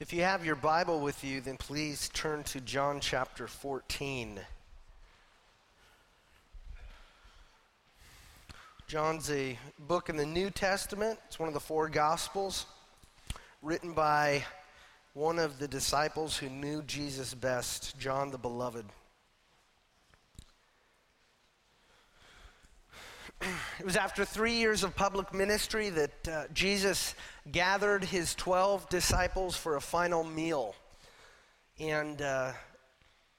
If you have your Bible with you, then please turn to John chapter 14. John's a book in the New Testament. It's one of the four Gospels, written by one of the disciples who knew Jesus best, John the Beloved. It was after three years of public ministry that uh, Jesus gathered his 12 disciples for a final meal. And uh,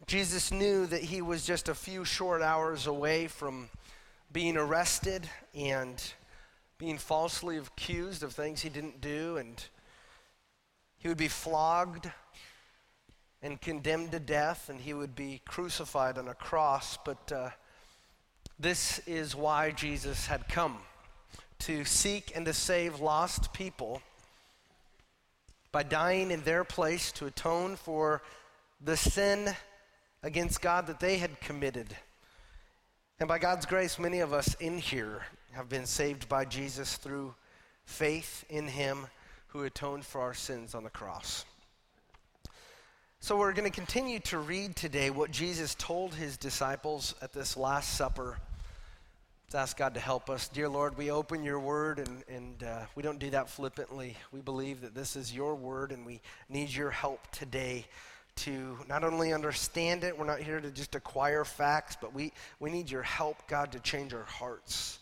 Jesus knew that he was just a few short hours away from being arrested and being falsely accused of things he didn't do. And he would be flogged and condemned to death, and he would be crucified on a cross. But uh, this is why Jesus had come to seek and to save lost people by dying in their place to atone for the sin against God that they had committed. And by God's grace, many of us in here have been saved by Jesus through faith in Him who atoned for our sins on the cross. So, we're going to continue to read today what Jesus told His disciples at this Last Supper Let's ask God to help us. Dear Lord, we open your word and, and uh, we don't do that flippantly. We believe that this is your word and we need your help today to not only understand it, we're not here to just acquire facts, but we, we need your help, God, to change our hearts.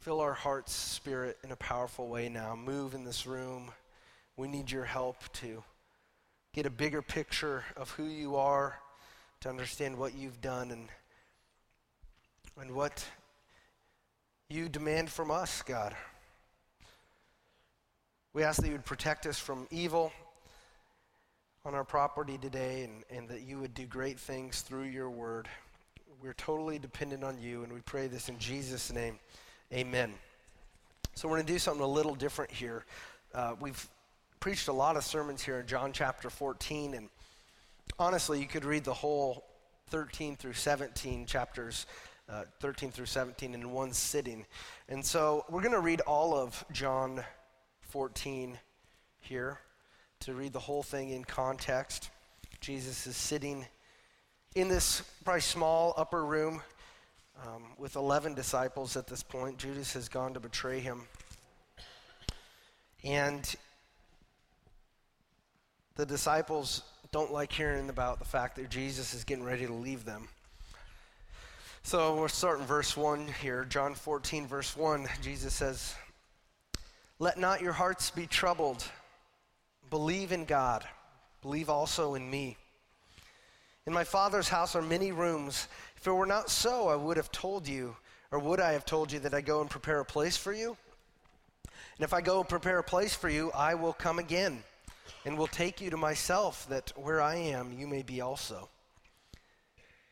Fill our hearts, Spirit, in a powerful way now. Move in this room. We need your help to get a bigger picture of who you are, to understand what you've done, and and what you demand from us, God. We ask that you would protect us from evil on our property today and, and that you would do great things through your word. We're totally dependent on you, and we pray this in Jesus' name. Amen. So, we're going to do something a little different here. Uh, we've preached a lot of sermons here in John chapter 14, and honestly, you could read the whole 13 through 17 chapters uh, 13 through 17 in one sitting. And so we're going to read all of John 14 here to read the whole thing in context. Jesus is sitting in this probably small upper room um, with 11 disciples at this point. Judas has gone to betray him. And the disciples don't like hearing about the fact that Jesus is getting ready to leave them. So we'll start in verse 1 here. John 14, verse 1. Jesus says, Let not your hearts be troubled. Believe in God. Believe also in me. In my Father's house are many rooms. If it were not so, I would have told you, or would I have told you that I go and prepare a place for you? And if I go and prepare a place for you, I will come again and will take you to myself, that where I am, you may be also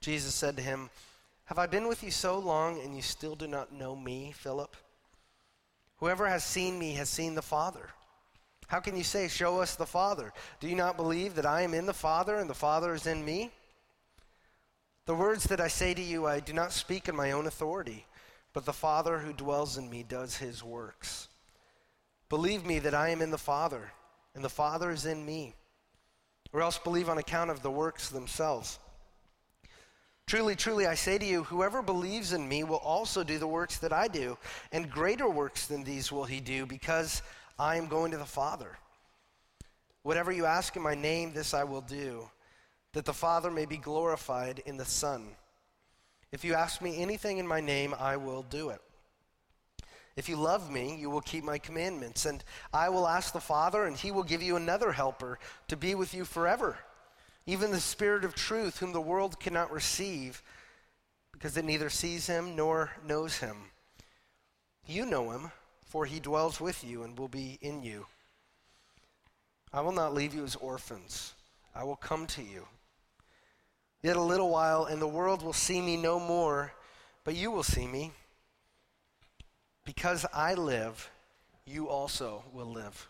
Jesus said to him, Have I been with you so long and you still do not know me, Philip? Whoever has seen me has seen the Father. How can you say, Show us the Father? Do you not believe that I am in the Father and the Father is in me? The words that I say to you, I do not speak in my own authority, but the Father who dwells in me does his works. Believe me that I am in the Father, and the Father is in me, or else believe on account of the works themselves. Truly, truly, I say to you, whoever believes in me will also do the works that I do, and greater works than these will he do, because I am going to the Father. Whatever you ask in my name, this I will do, that the Father may be glorified in the Son. If you ask me anything in my name, I will do it. If you love me, you will keep my commandments, and I will ask the Father, and he will give you another helper to be with you forever even the Spirit of truth, whom the world cannot receive, because it neither sees him nor knows him. You know him, for he dwells with you and will be in you. I will not leave you as orphans, I will come to you. Yet a little while, and the world will see me no more, but you will see me. Because I live, you also will live.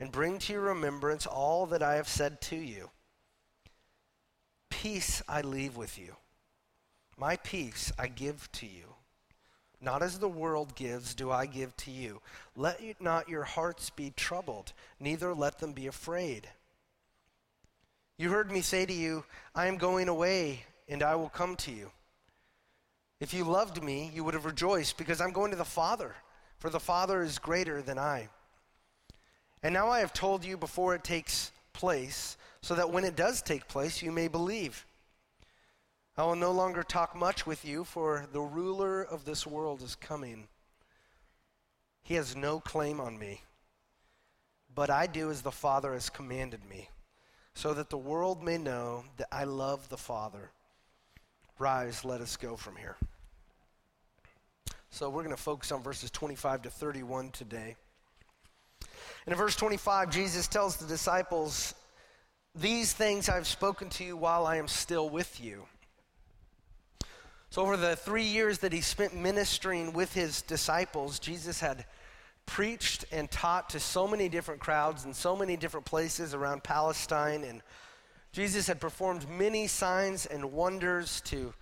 and bring to your remembrance all that I have said to you. Peace I leave with you, my peace I give to you. Not as the world gives, do I give to you. Let not your hearts be troubled, neither let them be afraid. You heard me say to you, I am going away, and I will come to you. If you loved me, you would have rejoiced, because I'm going to the Father, for the Father is greater than I. And now I have told you before it takes place, so that when it does take place, you may believe. I will no longer talk much with you, for the ruler of this world is coming. He has no claim on me, but I do as the Father has commanded me, so that the world may know that I love the Father. Rise, let us go from here. So we're going to focus on verses 25 to 31 today. And in verse 25, Jesus tells the disciples, These things I've spoken to you while I am still with you. So, over the three years that he spent ministering with his disciples, Jesus had preached and taught to so many different crowds in so many different places around Palestine. And Jesus had performed many signs and wonders to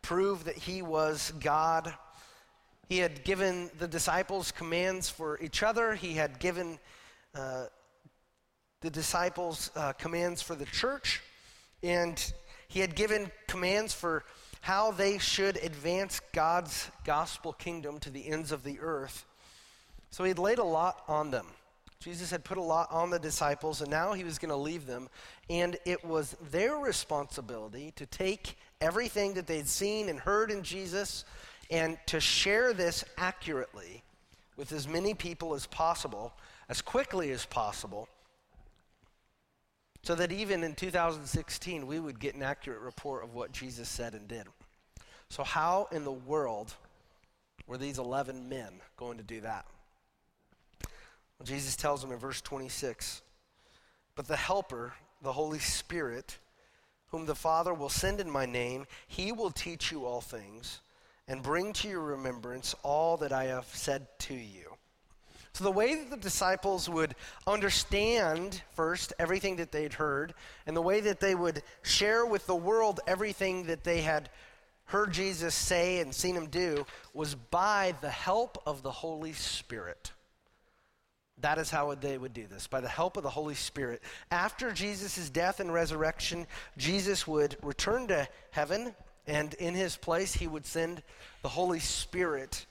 prove that he was God. He had given the disciples commands for each other, he had given uh, the disciples uh, commands for the church, and he had given commands for how they should advance God's gospel kingdom to the ends of the earth. So he had laid a lot on them. Jesus had put a lot on the disciples, and now he was going to leave them. And it was their responsibility to take everything that they'd seen and heard in Jesus and to share this accurately with as many people as possible, as quickly as possible, so that even in 2016 we would get an accurate report of what Jesus said and did. So, how in the world were these 11 men going to do that? Well, Jesus tells them in verse 26 But the Helper, the Holy Spirit, whom the Father will send in my name, he will teach you all things and bring to your remembrance all that I have said to you. So, the way that the disciples would understand first everything that they'd heard, and the way that they would share with the world everything that they had heard Jesus say and seen him do, was by the help of the Holy Spirit. That is how they would do this, by the help of the Holy Spirit. After Jesus' death and resurrection, Jesus would return to heaven, and in his place, he would send the Holy Spirit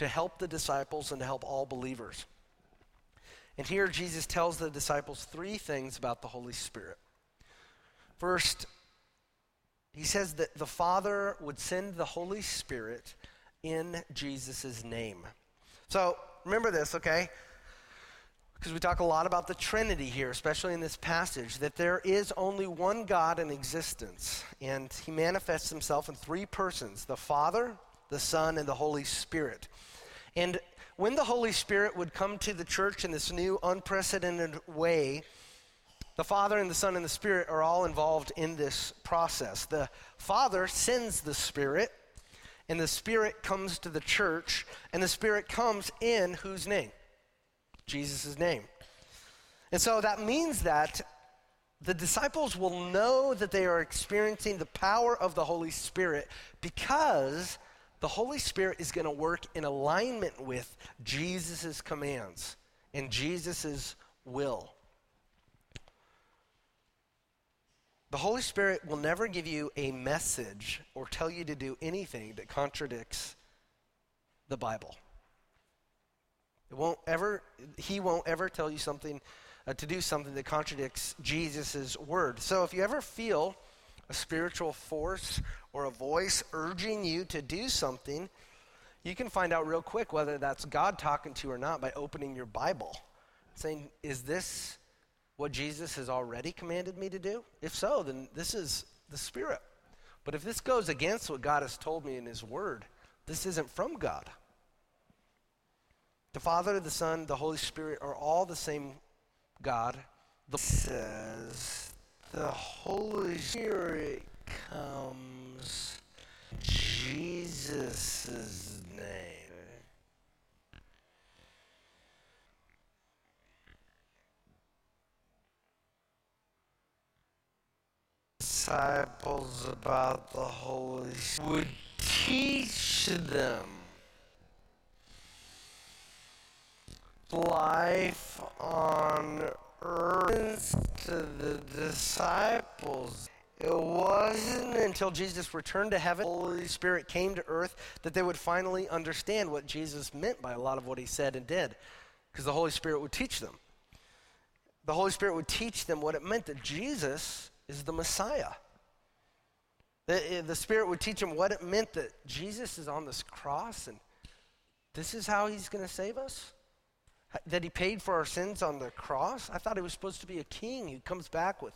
to help the disciples and to help all believers. And here Jesus tells the disciples three things about the Holy Spirit. First, he says that the Father would send the Holy Spirit in Jesus' name. So remember this, okay? Because we talk a lot about the Trinity here, especially in this passage, that there is only one God in existence, and he manifests himself in three persons the Father, the Son, and the Holy Spirit. And when the Holy Spirit would come to the church in this new, unprecedented way, the Father and the Son and the Spirit are all involved in this process. The Father sends the Spirit, and the Spirit comes to the church, and the Spirit comes in whose name? Jesus' name. And so that means that the disciples will know that they are experiencing the power of the Holy Spirit because the Holy Spirit is going to work in alignment with Jesus' commands and Jesus' will. The Holy Spirit will never give you a message or tell you to do anything that contradicts the Bible. It won't ever, he won't ever tell you something, uh, to do something that contradicts Jesus' word. So if you ever feel a spiritual force or a voice urging you to do something, you can find out real quick whether that's God talking to you or not by opening your Bible, saying, Is this what Jesus has already commanded me to do? If so, then this is the Spirit. But if this goes against what God has told me in His Word, this isn't from God. The Father, the Son, the Holy Spirit are all the same God. The says the Holy Spirit comes Jesus' name. Disciples about the Holy Spirit would teach them life on to the disciples. It wasn't until Jesus returned to heaven, the Holy Spirit came to earth, that they would finally understand what Jesus meant by a lot of what he said and did, because the Holy Spirit would teach them. The Holy Spirit would teach them what it meant that Jesus is the Messiah. The, eh, the Spirit would teach them what it meant that Jesus is on this cross and this is how he's going to save us that he paid for our sins on the cross? I thought he was supposed to be a king who comes back with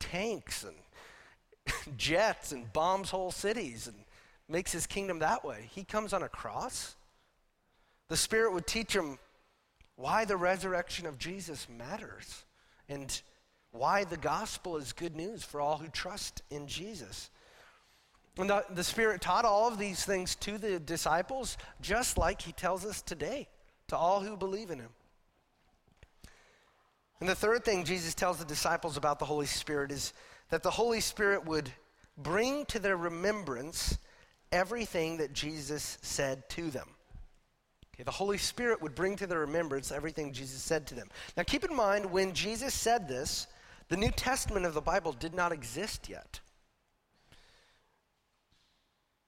tanks and jets and bombs whole cities and makes his kingdom that way. He comes on a cross. The Spirit would teach him why the resurrection of Jesus matters and why the gospel is good news for all who trust in Jesus. And the, the Spirit taught all of these things to the disciples, just like He tells us today to all who believe in him. And the third thing Jesus tells the disciples about the Holy Spirit is that the Holy Spirit would bring to their remembrance everything that Jesus said to them. Okay, the Holy Spirit would bring to their remembrance everything Jesus said to them. Now, keep in mind, when Jesus said this, the New Testament of the Bible did not exist yet.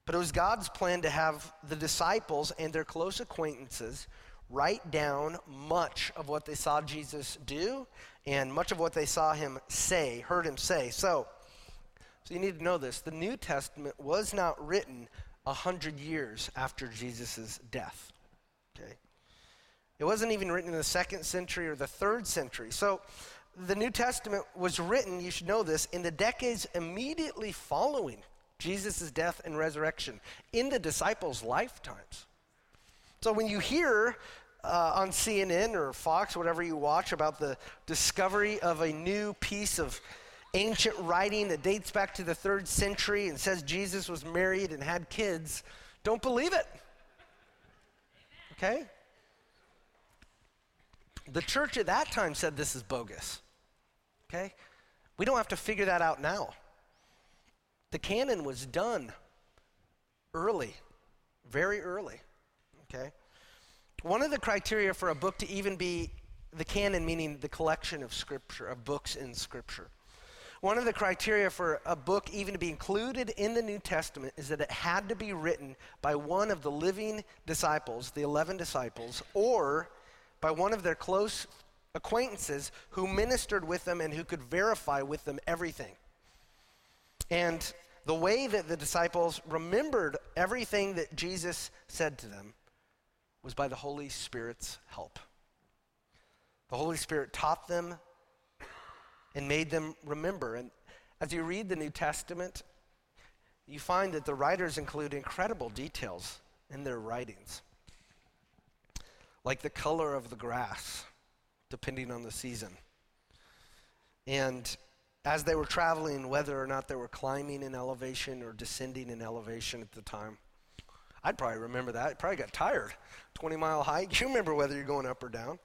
But it was God's plan to have the disciples and their close acquaintances write down much of what they saw Jesus do and much of what they saw him say, heard him say. So, so you need to know this. The New Testament was not written a hundred years after Jesus' death. Okay? It wasn't even written in the second century or the third century. So the New Testament was written, you should know this, in the decades immediately following Jesus' death and resurrection in the disciples' lifetimes. So when you hear uh, on CNN or Fox, whatever you watch, about the discovery of a new piece of ancient writing that dates back to the third century and says Jesus was married and had kids, don't believe it. Okay? The church at that time said this is bogus. Okay? We don't have to figure that out now. The canon was done early, very early. Okay? One of the criteria for a book to even be the canon, meaning the collection of scripture, of books in scripture. One of the criteria for a book even to be included in the New Testament is that it had to be written by one of the living disciples, the 11 disciples, or by one of their close acquaintances who ministered with them and who could verify with them everything. And the way that the disciples remembered everything that Jesus said to them was by the Holy Spirit's help. The Holy Spirit taught them and made them remember. And as you read the New Testament, you find that the writers include incredible details in their writings, like the color of the grass, depending on the season. And as they were traveling, whether or not they were climbing in elevation or descending in elevation at the time. I'd probably remember that. I probably got tired. 20 mile hike. You remember whether you're going up or down.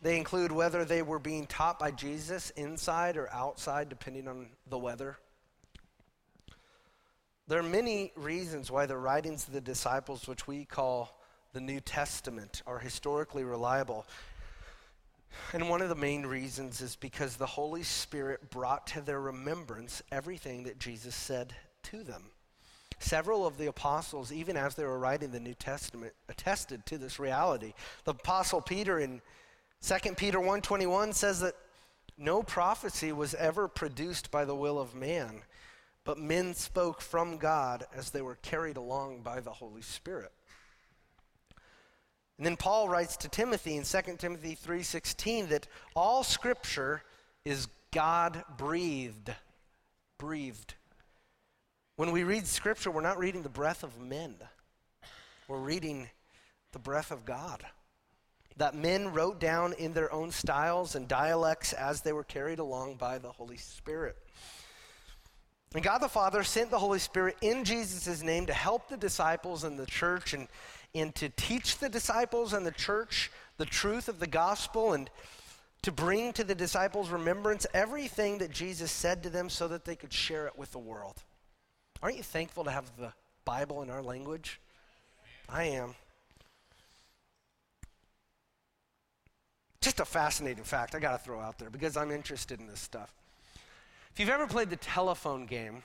They include whether they were being taught by Jesus inside or outside, depending on the weather. There are many reasons why the writings of the disciples, which we call the New Testament, are historically reliable. And one of the main reasons is because the Holy Spirit brought to their remembrance everything that Jesus said to them. Several of the apostles, even as they were writing the New Testament, attested to this reality. The apostle Peter in 2 Peter 1:21 says that no prophecy was ever produced by the will of man, but men spoke from God as they were carried along by the Holy Spirit. And then Paul writes to Timothy in 2 Timothy 3:16 that all scripture is God breathed. Breathed. When we read scripture, we're not reading the breath of men. We're reading the breath of God. That men wrote down in their own styles and dialects as they were carried along by the Holy Spirit. And God the Father sent the Holy Spirit in Jesus' name to help the disciples and the church and, and to teach the disciples and the church the truth of the gospel and to bring to the disciples' remembrance everything that Jesus said to them so that they could share it with the world. Aren't you thankful to have the Bible in our language? I am. Just a fascinating fact I got to throw out there because I'm interested in this stuff. If you've ever played the telephone game,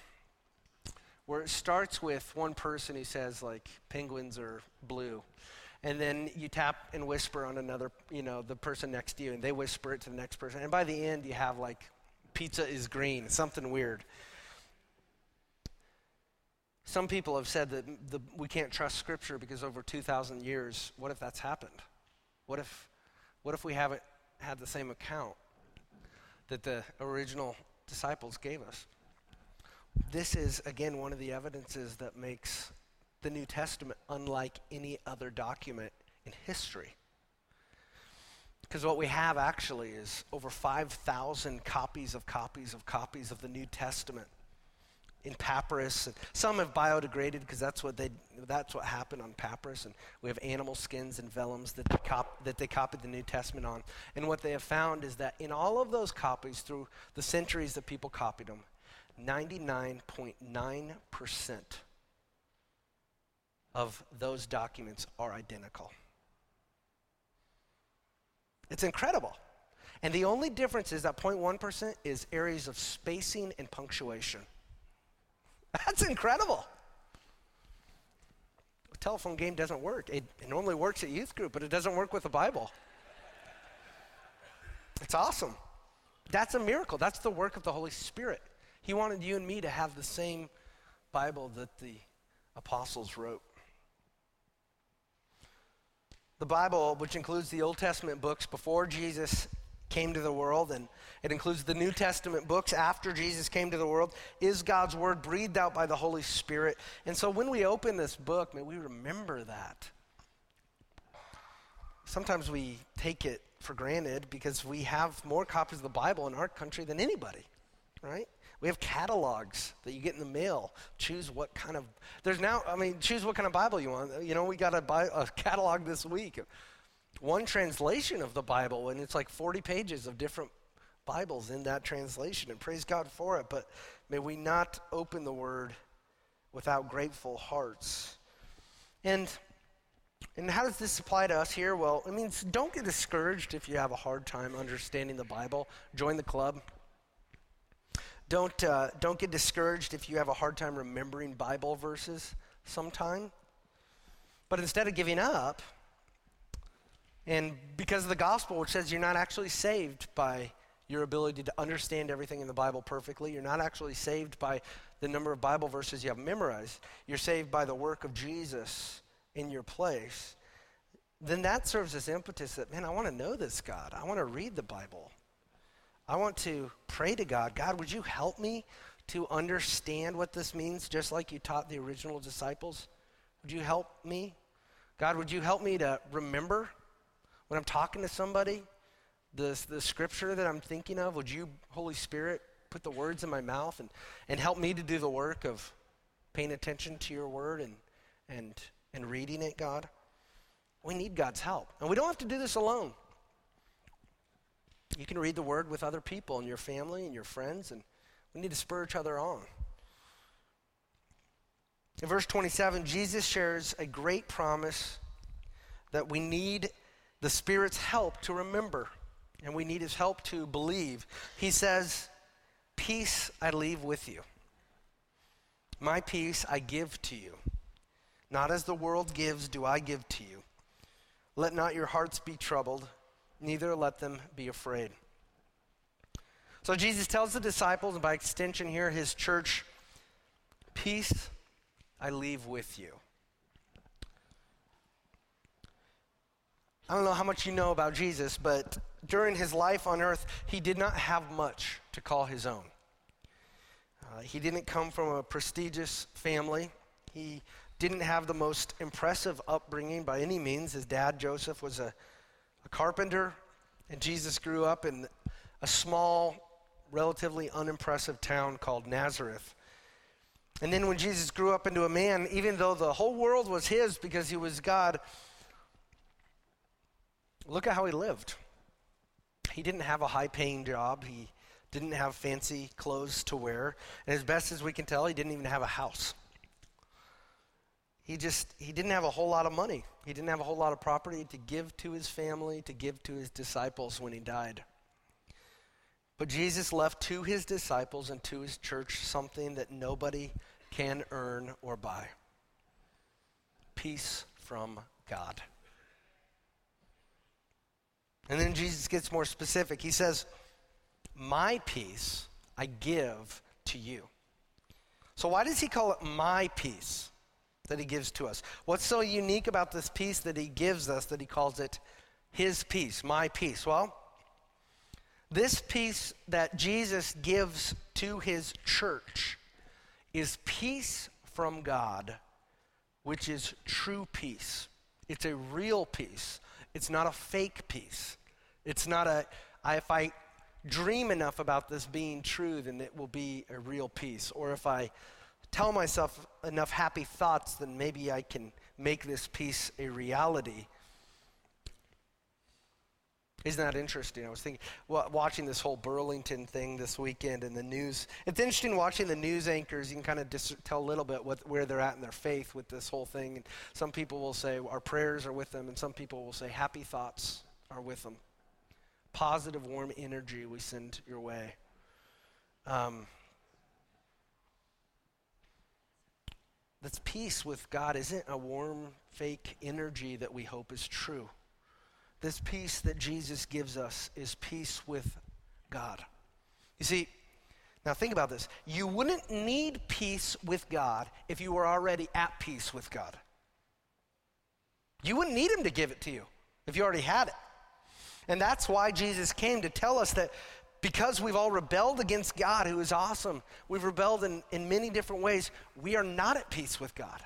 where it starts with one person who says, like, penguins are blue, and then you tap and whisper on another, you know, the person next to you, and they whisper it to the next person, and by the end, you have, like, pizza is green, something weird. Some people have said that the, we can't trust Scripture because over 2,000 years, what if that's happened? What if, what if we haven't had the same account that the original disciples gave us. This is, again, one of the evidences that makes the New Testament unlike any other document in history. Because what we have actually is over 5,000 copies of copies of copies of the New Testament in papyrus. And some have biodegraded because that's what they that's what happened on papyrus. And we have animal skins and vellums that they, cop, that they copied the New Testament on. And what they have found is that in all of those copies through the centuries that people copied them, 99.9% of those documents are identical. It's incredible. And the only difference is that 0.1% is areas of spacing and punctuation. That's incredible. The telephone game doesn't work. It, it normally works at youth group, but it doesn't work with the Bible. It's awesome. That's a miracle. That's the work of the Holy Spirit. He wanted you and me to have the same Bible that the apostles wrote. The Bible, which includes the Old Testament books before Jesus came to the world, and it includes the New Testament books after Jesus came to the world, is God's Word breathed out by the Holy Spirit. And so when we open this book, may we remember that. Sometimes we take it for granted because we have more copies of the Bible in our country than anybody, right? We have catalogs that you get in the mail. Choose what kind of, there's now, I mean, choose what kind of Bible you want. You know, we got a, a catalog this week one translation of the Bible, and it's like 40 pages of different Bibles in that translation, and praise God for it. But may we not open the Word without grateful hearts. And and how does this apply to us here? Well, it means don't get discouraged if you have a hard time understanding the Bible. Join the club. Don't uh, don't get discouraged if you have a hard time remembering Bible verses sometime. But instead of giving up, and because of the gospel, which says you're not actually saved by your ability to understand everything in the Bible perfectly, you're not actually saved by the number of Bible verses you have memorized, you're saved by the work of Jesus in your place, then that serves as impetus that, man, I want to know this God. I want to read the Bible. I want to pray to God God, would you help me to understand what this means, just like you taught the original disciples? Would you help me? God, would you help me to remember when I'm talking to somebody, the, the scripture that I'm thinking of, would you, Holy Spirit, put the words in my mouth and, and help me to do the work of paying attention to your word and, and, and reading it, God? We need God's help. And we don't have to do this alone. You can read the word with other people and your family and your friends, and we need to spur each other on. In verse 27, Jesus shares a great promise that we need the Spirit's help to remember, and we need His help to believe. He says, Peace I leave with you. My peace I give to you. Not as the world gives, do I give to you. Let not your hearts be troubled, neither let them be afraid. So Jesus tells the disciples, and by extension here, his church, Peace I leave with you. I don't know how much you know about Jesus, but during his life on earth, he did not have much to call his own. Uh, he didn't come from a prestigious family. He didn't have the most impressive upbringing by any means. His dad, Joseph, was a, a carpenter, and Jesus grew up in a small, relatively unimpressive town called Nazareth. And then when Jesus grew up into a man, even though the whole world was his because he was God, look at how he lived. He didn't have a high paying job, he didn't have fancy clothes to wear, and as best as we can tell, he didn't even have a house. He just he didn't have a whole lot of money. He didn't have a whole lot of property to give to his family, to give to his disciples when he died. But Jesus left to his disciples and to his church something that nobody can earn or buy peace from God. And then Jesus gets more specific. He says, My peace I give to you. So, why does he call it my peace that he gives to us? What's so unique about this peace that he gives us that he calls it his peace, my peace? Well, this peace that Jesus gives to his church is peace from God, which is true peace. It's a real peace. It's not a fake peace. It's not a, I, if I dream enough about this being true, then it will be a real peace. Or if I tell myself enough happy thoughts, then maybe I can make this peace a reality. Isn't that interesting? I was thinking, watching this whole Burlington thing this weekend in the news. It's interesting watching the news anchors. You can kind of dis- tell a little bit what, where they're at in their faith with this whole thing. And some people will say our prayers are with them, and some people will say happy thoughts are with them. Positive, warm energy we send your way. Um, that's peace with God isn't a warm, fake energy that we hope is true. This peace that Jesus gives us is peace with God. You see, now think about this. You wouldn't need peace with God if you were already at peace with God. You wouldn't need Him to give it to you if you already had it. And that's why Jesus came to tell us that because we've all rebelled against God, who is awesome, we've rebelled in, in many different ways, we are not at peace with God.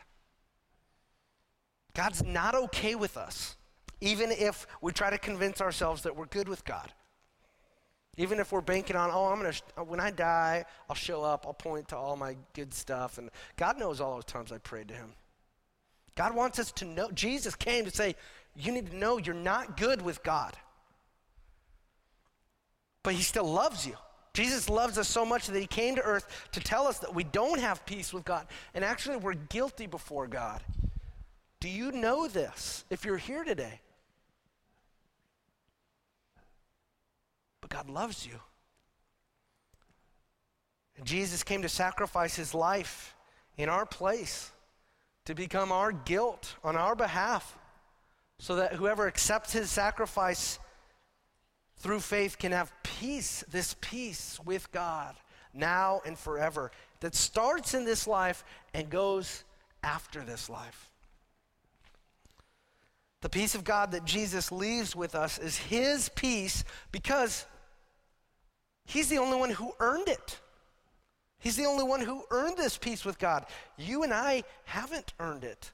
God's not okay with us even if we try to convince ourselves that we're good with God. Even if we're banking on, oh, I'm going to, when I die, I'll show up, I'll point to all my good stuff. And God knows all those times I prayed to Him. God wants us to know. Jesus came to say, you need to know you're not good with God. But He still loves you. Jesus loves us so much that He came to earth to tell us that we don't have peace with God. And actually, we're guilty before God. Do you know this if you're here today? But God loves you. And Jesus came to sacrifice his life in our place to become our guilt on our behalf so that whoever accepts his sacrifice through faith can have peace, this peace with God now and forever that starts in this life and goes after this life. The peace of God that Jesus leaves with us is his peace because He's the only one who earned it. He's the only one who earned this peace with God. You and I haven't earned it.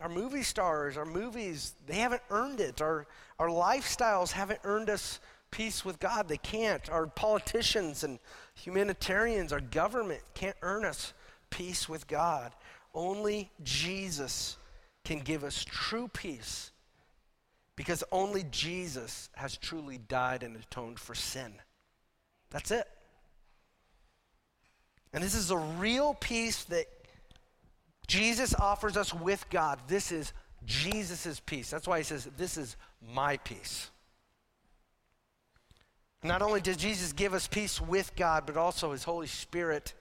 Our movie stars, our movies, they haven't earned it. Our, our lifestyles haven't earned us peace with God. They can't. Our politicians and humanitarians, our government can't earn us peace with God. Only Jesus can give us true peace Because only Jesus has truly died and atoned for sin. That's it. And this is a real peace that Jesus offers us with God. This is Jesus' peace. That's why he says, This is my peace. Not only does Jesus give us peace with God, but also his Holy Spirit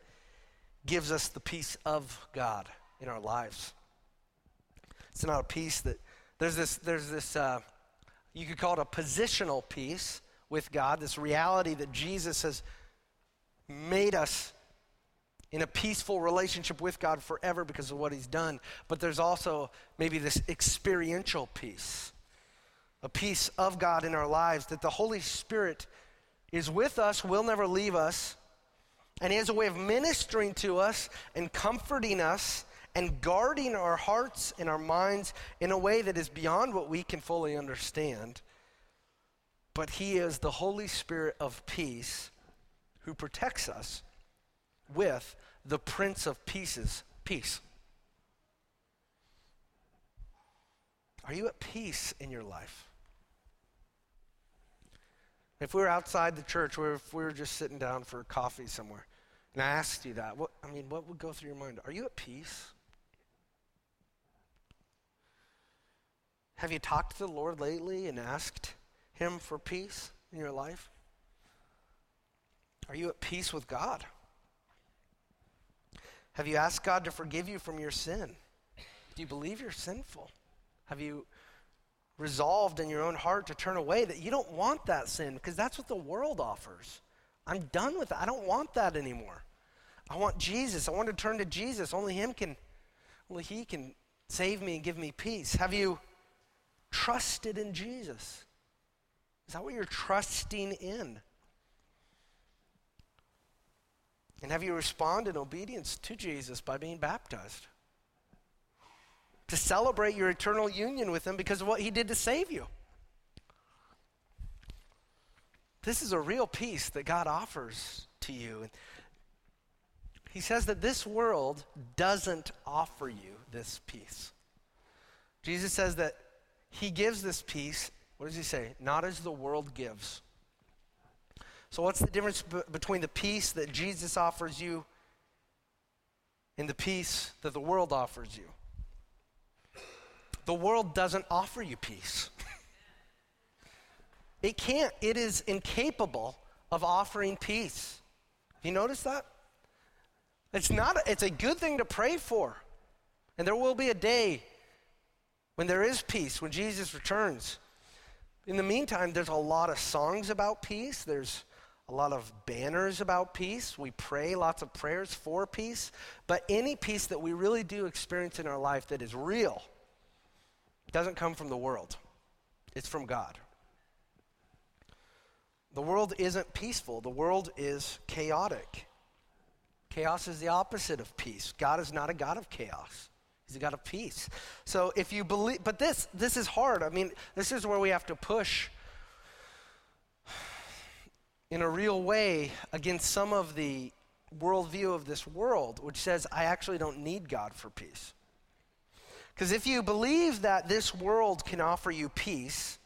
gives us the peace of God in our lives. It's not a peace that there's this there's this uh, you could call it a positional peace with God, this reality that Jesus has made us in a peaceful relationship with God forever because of what he's done. But there's also maybe this experiential peace, a peace of God in our lives that the Holy Spirit is with us, will never leave us, and he has a way of ministering to us and comforting us and guarding our hearts and our minds in a way that is beyond what we can fully understand. But he is the Holy Spirit of peace who protects us with the Prince of Peace's peace. Are you at peace in your life? If we were outside the church, or if we were just sitting down for coffee somewhere, and I asked you that, what, I mean, what would go through your mind? Are you at peace? Have you talked to the Lord lately and asked Him for peace in your life? Are you at peace with God? Have you asked God to forgive you from your sin? Do you believe you're sinful? Have you resolved in your own heart to turn away that you don't want that sin because that's what the world offers? I'm done with that. I don't want that anymore. I want Jesus. I want to turn to Jesus. Only him can only he can save me and give me peace. Have you trusted in Jesus? Is that what you're trusting in? And have you responded in obedience to Jesus by being baptized? To celebrate your eternal union with Him because of what He did to save you. This is a real peace that God offers to you. He says that this world doesn't offer you this peace. Jesus says that He gives this peace, what does He say? Not as the world gives. So, what's the difference b- between the peace that Jesus offers you and the peace that the world offers you? The world doesn't offer you peace. it can't, it is incapable of offering peace. Have you notice that? It's not a, it's a good thing to pray for. And there will be a day when there is peace, when Jesus returns. In the meantime, there's a lot of songs about peace. There's a lot of banners about peace. We pray lots of prayers for peace. But any peace that we really do experience in our life that is real doesn't come from the world, it's from God. The world isn't peaceful, the world is chaotic. Chaos is the opposite of peace. God is not a God of chaos. He's a God of peace. So if you believe, but this this is hard. I mean, this is where we have to push in a real way against some of the worldview of this world, which says, I actually don't need God for peace. Because if you believe that this world can offer you peace,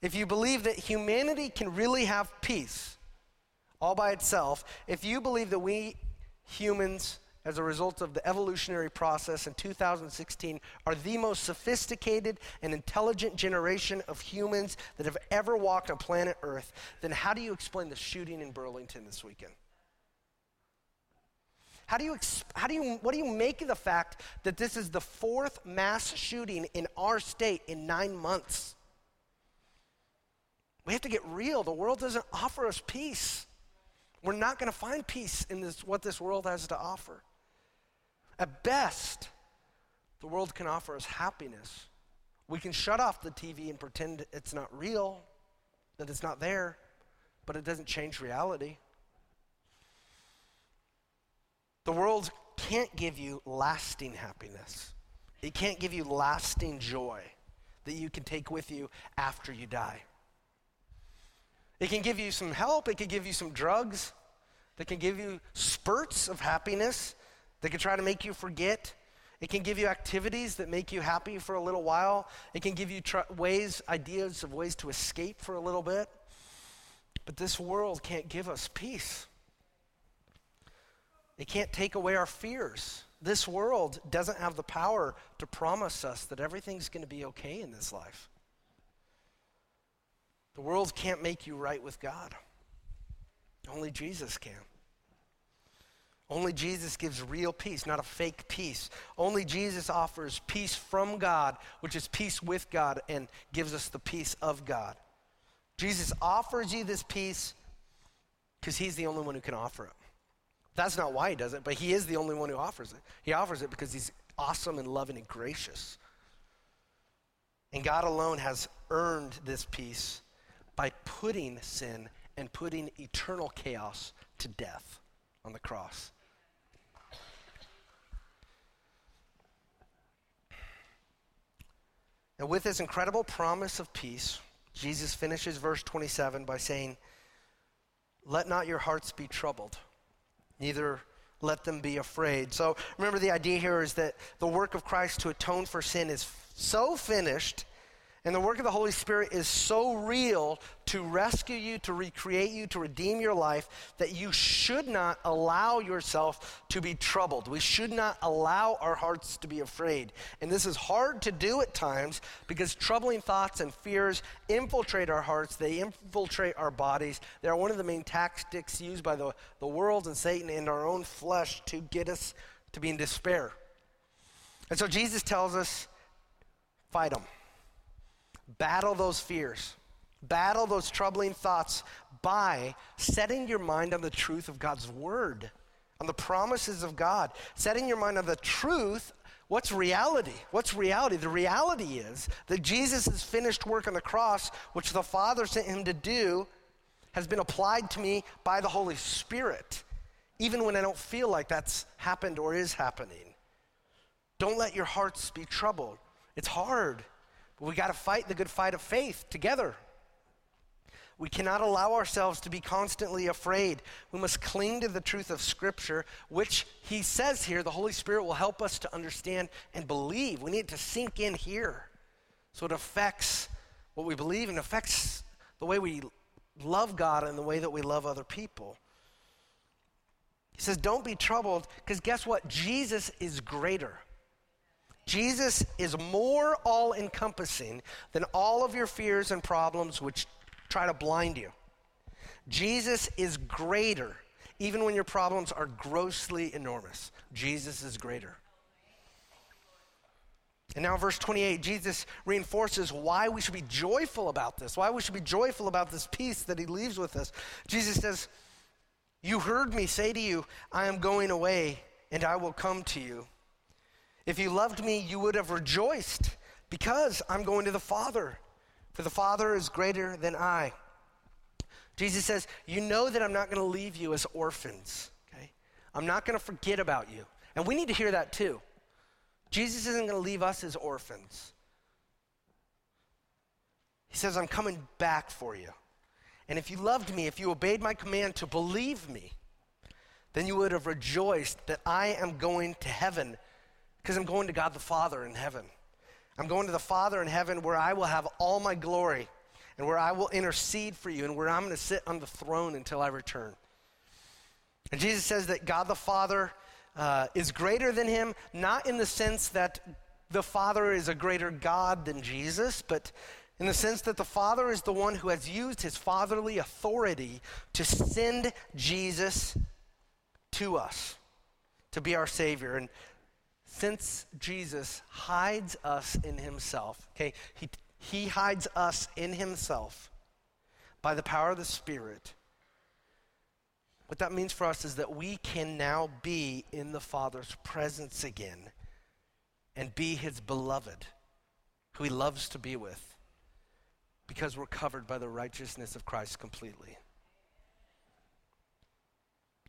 if you believe that humanity can really have peace all by itself, if you believe that we humans as a result of the evolutionary process in 2016 are the most sophisticated and intelligent generation of humans that have ever walked on planet Earth, then how do you explain the shooting in Burlington this weekend? How do you, how do you, what do you make of the fact that this is the fourth mass shooting in our state in nine months? We have to get real. The world doesn't offer us peace. We're not going to find peace in this, what this world has to offer. At best, the world can offer us happiness. We can shut off the TV and pretend it's not real, that it's not there, but it doesn't change reality. The world can't give you lasting happiness. It can't give you lasting joy that you can take with you after you die. It can give you some help, it can give you some drugs that can give you spurts of happiness, they can try to make you forget. It can give you activities that make you happy for a little while. It can give you tr- ways, ideas of ways to escape for a little bit. But this world can't give us peace. It can't take away our fears. This world doesn't have the power to promise us that everything's going to be okay in this life. The world can't make you right with God. Only Jesus can. Only Jesus gives real peace, not a fake peace. Only Jesus offers peace from God, which is peace with God, and gives us the peace of God. Jesus offers you this peace because he's the only one who can offer it. That's not why he does it, but he is the only one who offers it. He offers it because he's awesome and loving and gracious. And God alone has earned this peace by putting sin and putting eternal chaos to death on the cross. And with this incredible promise of peace, Jesus finishes verse 27 by saying, Let not your hearts be troubled, neither let them be afraid. So remember, the idea here is that the work of Christ to atone for sin is so finished and the work of the Holy Spirit is so real to rescue you, to recreate you, to redeem your life, that you should not allow yourself to be troubled. We should not allow our hearts to be afraid. And this is hard to do at times because troubling thoughts and fears infiltrate our hearts, they infiltrate our bodies. They are one of the main tactics used by the, the world and Satan in our own flesh to get us to be in despair. And so Jesus tells us fight them. Battle those fears, battle those troubling thoughts by setting your mind on the truth of God's word, on the promises of God, setting your mind on the truth. What's reality? What's reality? The reality is that Jesus' finished work on the cross, which the Father sent him to do, has been applied to me by the Holy Spirit, even when I don't feel like that's happened or is happening. Don't let your hearts be troubled. It's hard. But we got to fight the good fight of faith together. We cannot allow ourselves to be constantly afraid. We must cling to the truth of Scripture, which he says here, the Holy Spirit will help us to understand and believe. We need to sink in here. So it affects what we believe and affects the way we love God and the way that we love other people. He says, Don't be troubled, because guess what? Jesus is greater. Jesus is more all encompassing than all of your fears and problems which try to blind you. Jesus is greater, even when your problems are grossly enormous. Jesus is greater. And now, verse 28, Jesus reinforces why we should be joyful about this, why we should be joyful about this peace that he leaves with us. Jesus says, You heard me say to you, I am going away, and I will come to you. If you loved me, you would have rejoiced because I'm going to the Father, for the Father is greater than I. Jesus says, You know that I'm not going to leave you as orphans, okay? I'm not going to forget about you. And we need to hear that too. Jesus isn't going to leave us as orphans. He says, I'm coming back for you. And if you loved me, if you obeyed my command to believe me, then you would have rejoiced that I am going to heaven because I'm going to God the Father in heaven. I'm going to the Father in heaven where I will have all my glory and where I will intercede for you and where I'm going to sit on the throne until I return. And Jesus says that God the Father uh, is greater than him, not in the sense that the Father is a greater God than Jesus, but in the sense that the Father is the one who has used his fatherly authority to send Jesus to us to be our Savior. And since Jesus hides us in himself, okay, he, he hides us in himself by the power of the Spirit. What that means for us is that we can now be in the Father's presence again and be his beloved, who he loves to be with, because we're covered by the righteousness of Christ completely.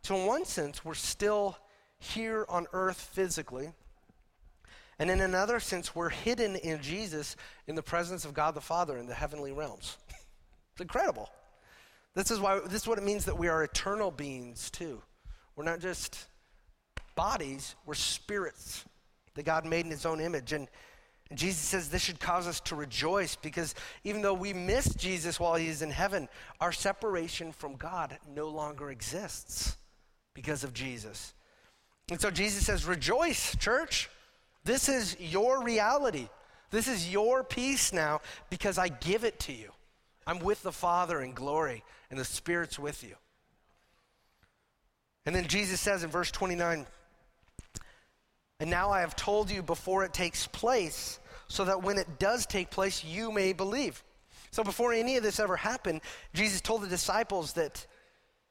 So, in one sense, we're still here on earth physically. And in another sense, we're hidden in Jesus in the presence of God the Father in the heavenly realms. it's incredible. This is why this is what it means that we are eternal beings too. We're not just bodies, we're spirits. that God made in his own image. And, and Jesus says this should cause us to rejoice because even though we miss Jesus while he is in heaven, our separation from God no longer exists because of Jesus. And so Jesus says, Rejoice, church. This is your reality. This is your peace now because I give it to you. I'm with the Father in glory, and the Spirit's with you. And then Jesus says in verse 29, And now I have told you before it takes place, so that when it does take place, you may believe. So before any of this ever happened, Jesus told the disciples that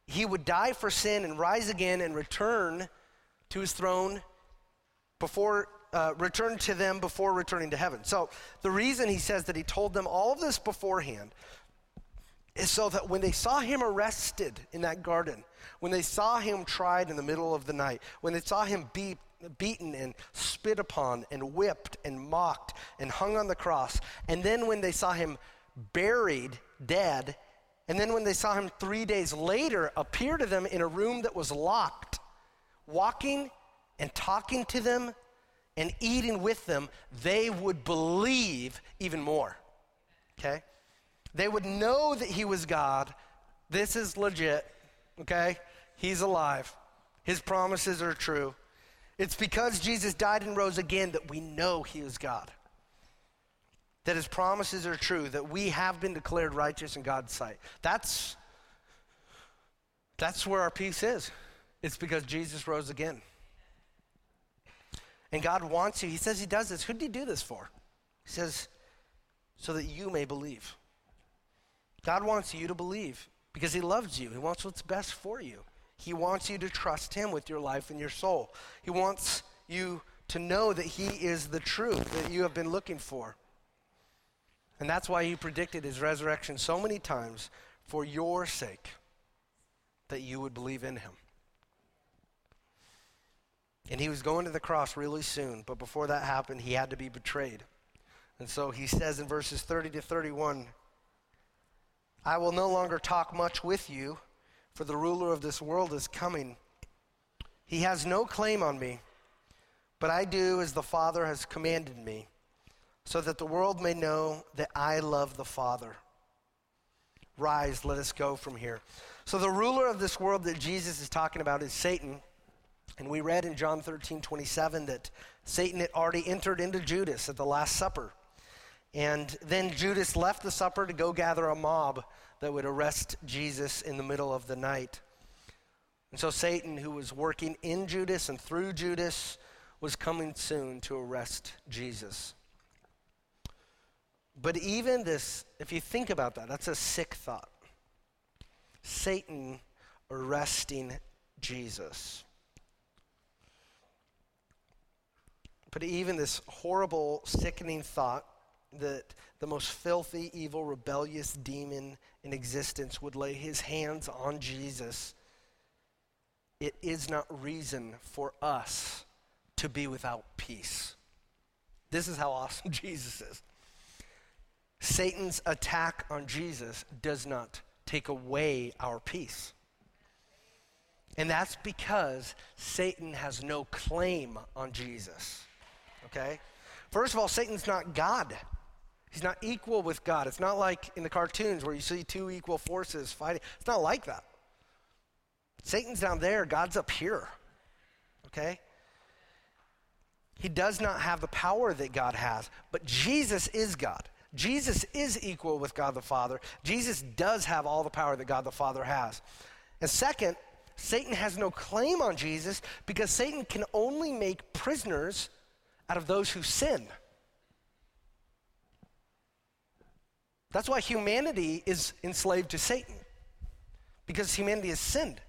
he would die for sin and rise again and return to his throne before uh, return to them before returning to heaven. So the reason he says that he told them all of this beforehand is so that when they saw him arrested in that garden, when they saw him tried in the middle of the night, when they saw him beat, beaten and spit upon and whipped and mocked and hung on the cross, and then when they saw him buried, dead, and then when they saw him three days later appear to them in a room that was locked, walking and talking to them and eating with them, they would believe even more. Okay? They would know that he was God. This is legit, okay? He's alive. His promises are true. It's because Jesus died and rose again that we know he is God. That his promises are true, that we have been declared righteous in God's sight. That's that's where our peace is. It's because Jesus rose again. And God wants you. He says he does this. Who did he do this for? He says, so that you may believe. God wants you to believe because He loves you. He wants what's best for you. He wants you to trust Him with your life and your soul. He wants you to know that He is the truth that you have been looking for. And that's why He predicted His resurrection so many times for your sake, that you would believe in Him. And He was going to the cross really soon, but before that happened, He had to be betrayed. And so He says in verses 30 to 31, I will no longer talk much with you, for the ruler of this world is coming. He has no claim on me, but I do as the Father has commanded me, so that the world may know that I love the Father. Rise, let us go from here. So, the ruler of this world that Jesus is talking about is Satan. And we read in John 13, 27 that Satan had already entered into Judas at the Last Supper. And then Judas left the supper to go gather a mob that would arrest Jesus in the middle of the night. And so Satan, who was working in Judas and through Judas, was coming soon to arrest Jesus. But even this, if you think about that, that's a sick thought. Satan arresting Jesus. But even this horrible, sickening thought that the most filthy, evil, rebellious demon in existence would lay his hands on Jesus, it is not reason for us to be without peace. This is how awesome Jesus is. Satan's attack on Jesus does not take away our peace. And that's because Satan has no claim on Jesus. Okay? First of all, Satan's not God. He's not equal with God. It's not like in the cartoons where you see two equal forces fighting. It's not like that. Satan's down there, God's up here. Okay? He does not have the power that God has, but Jesus is God. Jesus is equal with God the Father. Jesus does have all the power that God the Father has. And second, Satan has no claim on Jesus because Satan can only make prisoners out of those who sin. That's why humanity is enslaved to Satan, because humanity has sinned.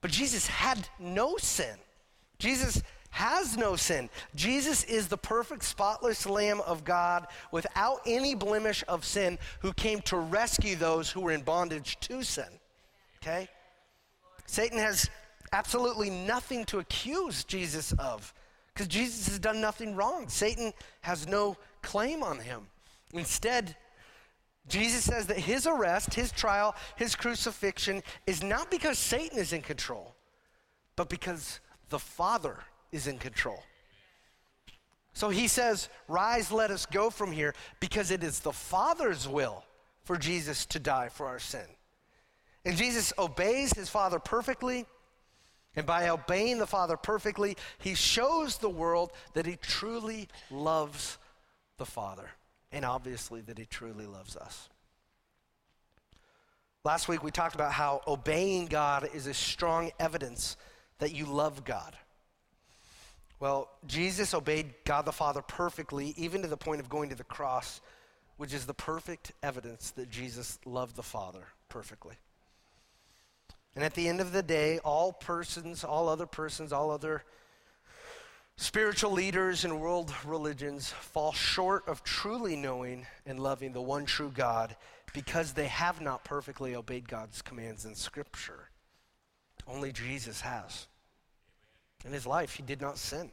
But Jesus had no sin. Jesus has no sin. Jesus is the perfect, spotless Lamb of God without any blemish of sin who came to rescue those who were in bondage to sin. Okay? Satan has absolutely nothing to accuse Jesus of because Jesus has done nothing wrong. Satan has no claim on him. Instead, Jesus says that his arrest, his trial, his crucifixion is not because Satan is in control, but because the Father is in control. So he says, Rise, let us go from here, because it is the Father's will for Jesus to die for our sin. And Jesus obeys his Father perfectly. And by obeying the Father perfectly, he shows the world that he truly loves the Father. And obviously, that he truly loves us. Last week, we talked about how obeying God is a strong evidence that you love God. Well, Jesus obeyed God the Father perfectly, even to the point of going to the cross, which is the perfect evidence that Jesus loved the Father perfectly. And at the end of the day, all persons, all other persons, all other spiritual leaders and world religions fall short of truly knowing and loving the one true God because they have not perfectly obeyed God's commands in Scripture. Only Jesus has. In his life, he did not sin.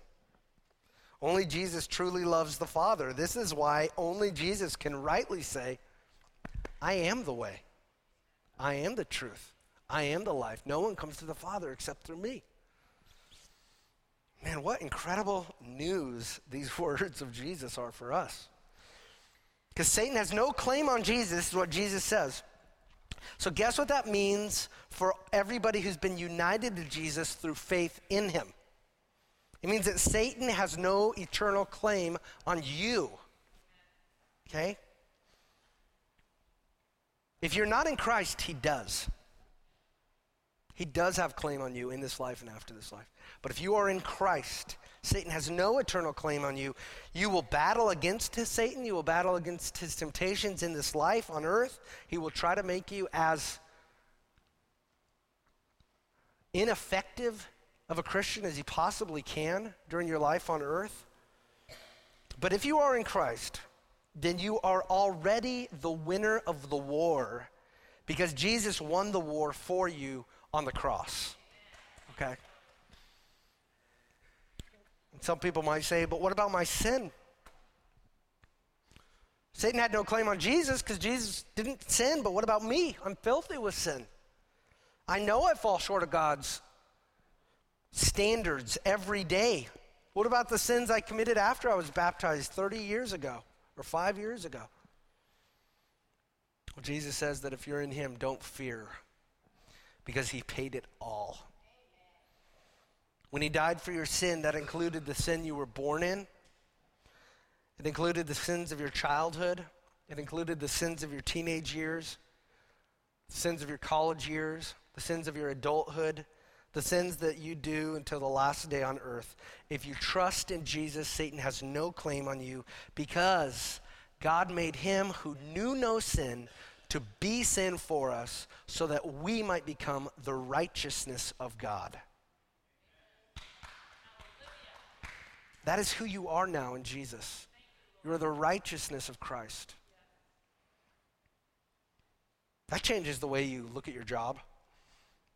Only Jesus truly loves the Father. This is why only Jesus can rightly say, I am the way, I am the truth, I am the life. No one comes to the Father except through me. Man, what incredible news these words of Jesus are for us. Because Satan has no claim on Jesus, is what Jesus says. So, guess what that means for everybody who's been united to Jesus through faith in him? It means that Satan has no eternal claim on you. Okay? If you're not in Christ, he does. He does have claim on you in this life and after this life. But if you are in Christ, Satan has no eternal claim on you. You will battle against his Satan. You will battle against his temptations in this life on earth. He will try to make you as ineffective of a Christian as he possibly can during your life on earth. But if you are in Christ, then you are already the winner of the war because Jesus won the war for you on the cross. Okay? And some people might say, but what about my sin? Satan had no claim on Jesus because Jesus didn't sin, but what about me? I'm filthy with sin. I know I fall short of God's standards every day. What about the sins I committed after I was baptized 30 years ago or five years ago? Well, Jesus says that if you're in Him, don't fear because He paid it all. When He died for your sin, that included the sin you were born in, it included the sins of your childhood, it included the sins of your teenage years, the sins of your college years, the sins of your adulthood the sins that you do until the last day on earth. If you trust in Jesus, Satan has no claim on you because God made him who knew no sin to be sin for us so that we might become the righteousness of God. That is who you are now in Jesus. You are the righteousness of Christ. That changes the way you look at your job.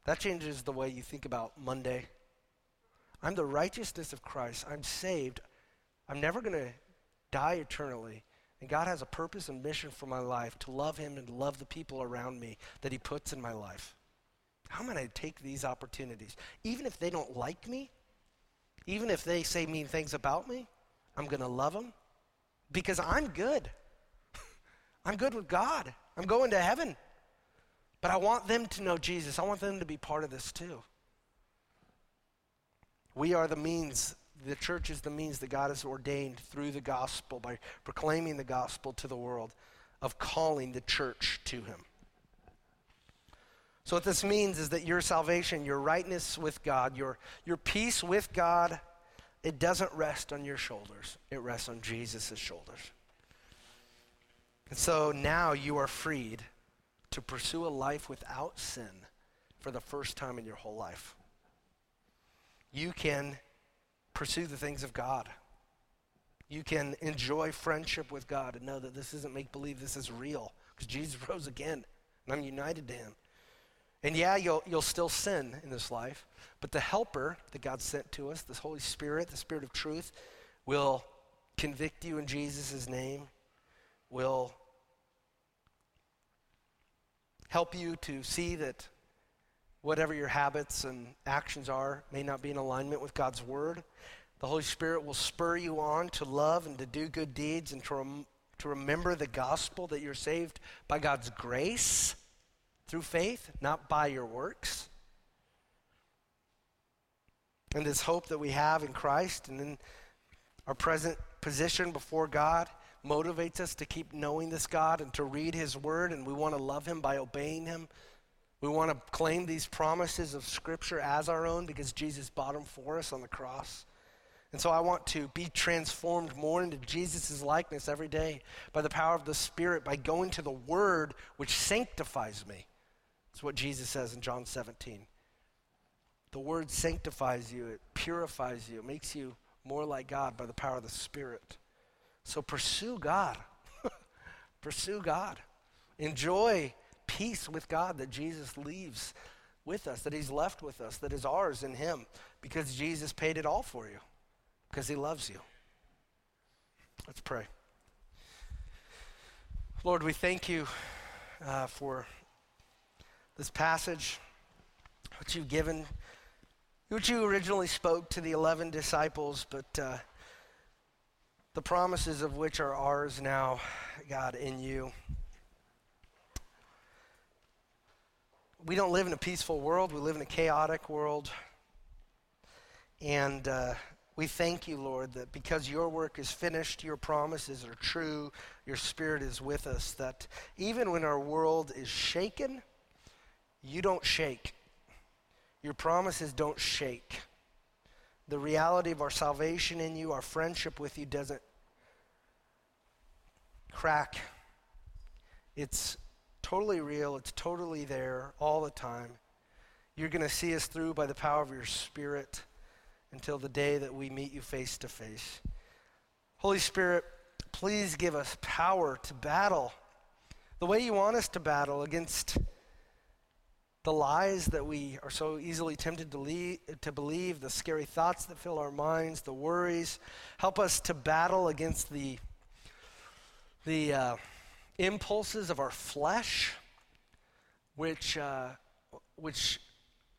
That changes the way you think about Monday. I'm the righteousness of Christ. I'm saved. I'm never going to die eternally. And God has a purpose and mission for my life to love Him and love the people around me that He puts in my life. How am I going to take these opportunities? Even if they don't like me, even if they say mean things about me, I'm going to love them because I'm good. I'm good with God. I'm going to heaven. But I want them to know Jesus. I want them to be part of this too. We are the means, the church is the means that God has ordained through the gospel by proclaiming the gospel to the world of calling the church to Him. So, what this means is that your salvation, your rightness with God, your, your peace with God, it doesn't rest on your shoulders, it rests on Jesus' shoulders. And so now you are freed to pursue a life without sin for the first time in your whole life. You can pursue the things of God. You can enjoy friendship with God and know that this isn't make believe, this is real because Jesus rose again and I'm united to him. And yeah, you'll, you'll still sin in this life, but the helper that God sent to us, this Holy Spirit, the Spirit of truth, will convict you in Jesus' name, will help you to see that whatever your habits and actions are may not be in alignment with God's word, The Holy Spirit will spur you on to love and to do good deeds and to, rem- to remember the gospel that you're saved by God's grace through faith, not by your works. And this hope that we have in Christ and in our present position before God motivates us to keep knowing this God and to read His Word, and we want to love Him by obeying Him. We want to claim these promises of Scripture as our own because Jesus bought them for us on the cross. And so I want to be transformed more into Jesus' likeness every day by the power of the Spirit, by going to the Word which sanctifies me. That's what Jesus says in John 17. The Word sanctifies you, it purifies you, it makes you more like God by the power of the Spirit. So pursue God. pursue God. Enjoy peace with God that Jesus leaves with us, that He's left with us, that is ours in Him, because Jesus paid it all for you because he loves you. Let's pray. Lord, we thank you uh, for this passage, which you've given, which you originally spoke to the 11 disciples, but uh, the promises of which are ours now, God, in you. We don't live in a peaceful world, we live in a chaotic world. And uh, we thank you, Lord, that because your work is finished, your promises are true, your spirit is with us, that even when our world is shaken, you don't shake. Your promises don't shake. The reality of our salvation in you, our friendship with you, doesn't crack. It's totally real, it's totally there all the time. You're going to see us through by the power of your Spirit until the day that we meet you face to face. Holy Spirit, please give us power to battle the way you want us to battle against the lies that we are so easily tempted to, to believe, the scary thoughts that fill our minds, the worries. Help us to battle against the, the uh, impulses of our flesh, which, uh, which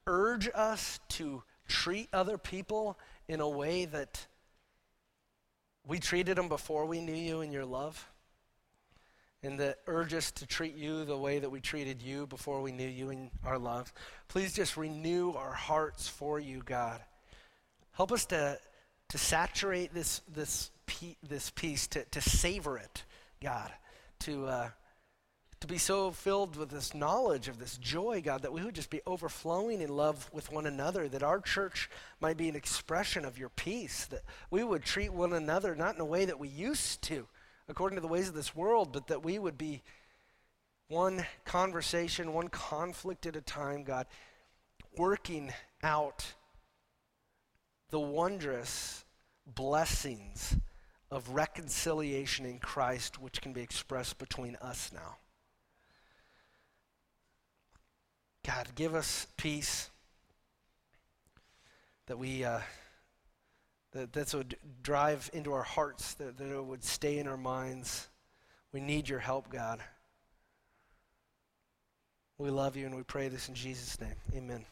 urge us to treat other people in a way that we treated them before we knew you and your love. And that urge us to treat you the way that we treated you before we knew you and our love. Please just renew our hearts for you, God. Help us to, to saturate this, this, this peace, to, to savor it, God, to, uh, to be so filled with this knowledge of this joy, God, that we would just be overflowing in love with one another, that our church might be an expression of your peace, that we would treat one another not in a way that we used to, according to the ways of this world, but that we would be one conversation, one conflict at a time, God, working out the wondrous blessings of reconciliation in Christ, which can be expressed between us now. God, give us peace that we uh, that that would drive into our hearts, that, that it would stay in our minds. We need your help, God. We love you and we pray this in Jesus' name. Amen.